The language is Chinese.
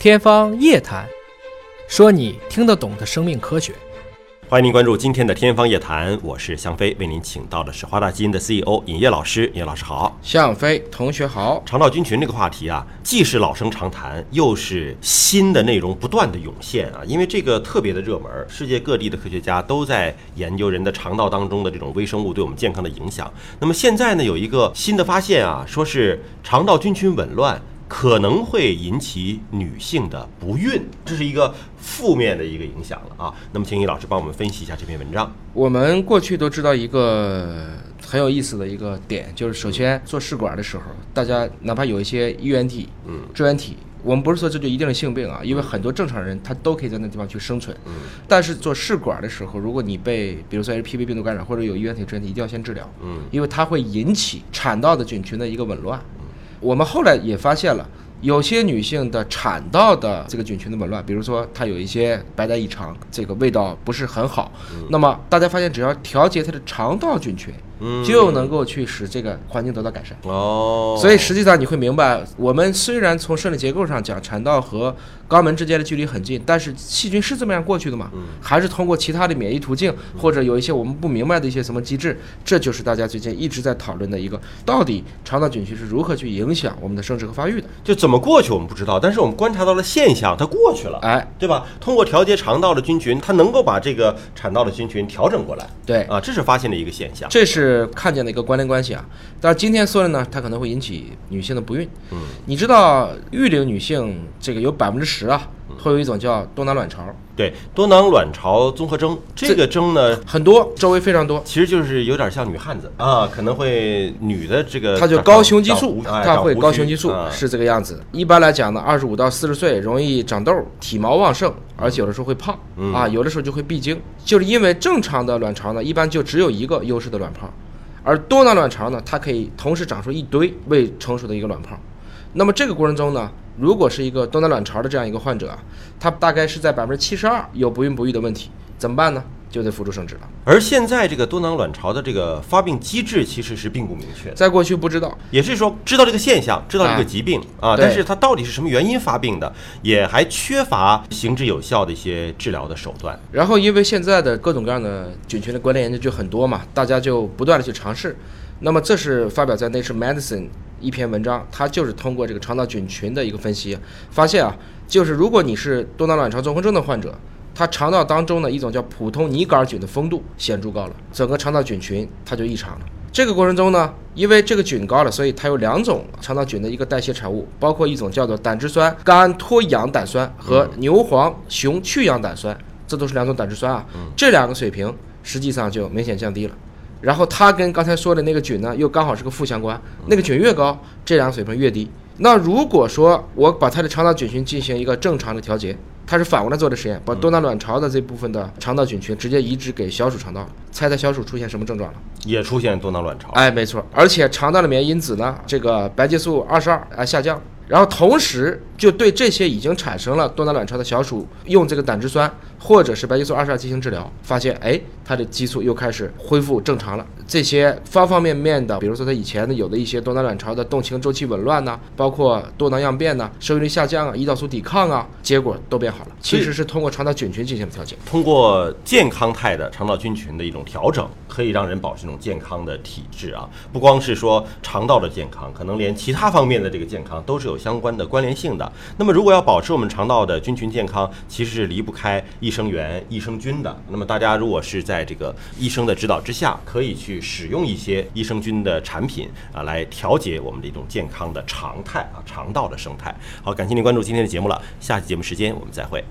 天方夜谭，说你听得懂的生命科学。欢迎您关注今天的《天方夜谭》，我是向飞，为您请到的是华大基因的 CEO 尹烨老师。尹烨老师好，向飞同学好。肠道菌群这个话题啊，既是老生常谈，又是新的内容不断的涌现啊，因为这个特别的热门，世界各地的科学家都在研究人的肠道当中的这种微生物对我们健康的影响。那么现在呢，有一个新的发现啊，说是肠道菌群紊乱。可能会引起女性的不孕，这是一个负面的一个影响了啊。那么，请尹老师帮我们分析一下这篇文章。我们过去都知道一个很有意思的一个点，就是首先做试管的时候，大家哪怕有一些衣原体、嗯，支原体，我们不是说这就一定是性病啊，因为很多正常人他都可以在那地方去生存。嗯，但是做试管的时候，如果你被比如说 HPV 病毒感染或者有衣原体支原体，一定要先治疗。嗯，因为它会引起产道的菌群的一个紊乱。我们后来也发现了，有些女性的产道的这个菌群的紊乱，比如说她有一些白带异常，这个味道不是很好。那么大家发现，只要调节她的肠道菌群。就能够去使这个环境得到改善哦，所以实际上你会明白，我们虽然从生理结构上讲，产道和肛门之间的距离很近，但是细菌是这么样过去的嘛？还是通过其他的免疫途径，或者有一些我们不明白的一些什么机制？这就是大家最近一直在讨论的一个，到底肠道菌群是如何去影响我们的生殖和发育的？就怎么过去我们不知道，但是我们观察到了现象，它过去了，哎，对吧？通过调节肠道的菌群，它能够把这个产道的菌群调整过来。对啊，这是发现的一个现象，这是。是看见的一个关联关系啊，但是今天说的呢，它可能会引起女性的不孕。嗯，你知道育龄女性这个有百分之十啊，会有一种叫多囊卵巢。对，多囊卵巢综合征，这个征呢很多，周围非常多，其实就是有点像女汉子啊，可能会女的这个，它就高雄激素，它会高雄激素是这个样子。一般来讲呢，二十五到四十岁容易长痘，体毛旺盛，而且有的时候会胖啊，有的时候就会闭经，就是因为正常的卵巢呢，一般就只有一个优势的卵泡。而多囊卵巢呢，它可以同时长出一堆未成熟的一个卵泡。那么这个过程中呢，如果是一个多囊卵巢的这样一个患者啊，他大概是在百分之七十二有不孕不育的问题，怎么办呢？就得辅助生殖了。而现在这个多囊卵巢的这个发病机制其实是并不明确，在过去不知道，也是说知道这个现象，知道这个疾病啊，但是它到底是什么原因发病的，也还缺乏行之有效的一些治疗的手段。然后因为现在的各种各样的菌群的关联研究就很多嘛，大家就不断的去尝试。那么这是发表在《Nature Medicine》一篇文章，它就是通过这个肠道菌群的一个分析，发现啊，就是如果你是多囊卵巢综合征的患者。它肠道当中的一种叫普通拟杆菌的丰度显著高了，整个肠道菌群它就异常了。这个过程中呢，因为这个菌高了，所以它有两种肠道菌的一个代谢产物，包括一种叫做胆汁酸甘脱氧胆酸和牛磺熊去氧胆酸，这都是两种胆汁酸啊。这两个水平实际上就明显降低了。然后它跟刚才说的那个菌呢，又刚好是个负相关，那个菌越高，这两个水平越低。那如果说我把它的肠道菌群进行一个正常的调节。它是反过来做的实验，把多囊卵巢的这部分的肠道菌群直接移植给小鼠肠道，猜猜小鼠出现什么症状了？也出现多囊卵巢。哎，没错，而且肠道里面因子呢，这个白介素二十二啊下降。然后同时就对这些已经产生了多囊卵巢的小鼠用这个胆汁酸或者是白激素二十二进行治疗，发现哎，他的激素又开始恢复正常了。这些方方面面的，比如说他以前的有的一些多囊卵巢的动情周期紊乱呐，包括多囊样变呐，生育率下降啊，胰岛素抵抗啊，结果都变好了。其实是通过肠道菌群进行的调节，通过健康态的肠道菌群的一种调整，可以让人保持一种健康的体质啊。不光是说肠道的健康，可能连其他方面的这个健康都是有。相关的关联性的，那么如果要保持我们肠道的菌群健康，其实是离不开益生元、益生菌的。那么大家如果是在这个医生的指导之下，可以去使用一些益生菌的产品啊，来调节我们的一种健康的常态啊，肠道的生态。好，感谢您关注今天的节目了，下期节目时间我们再会。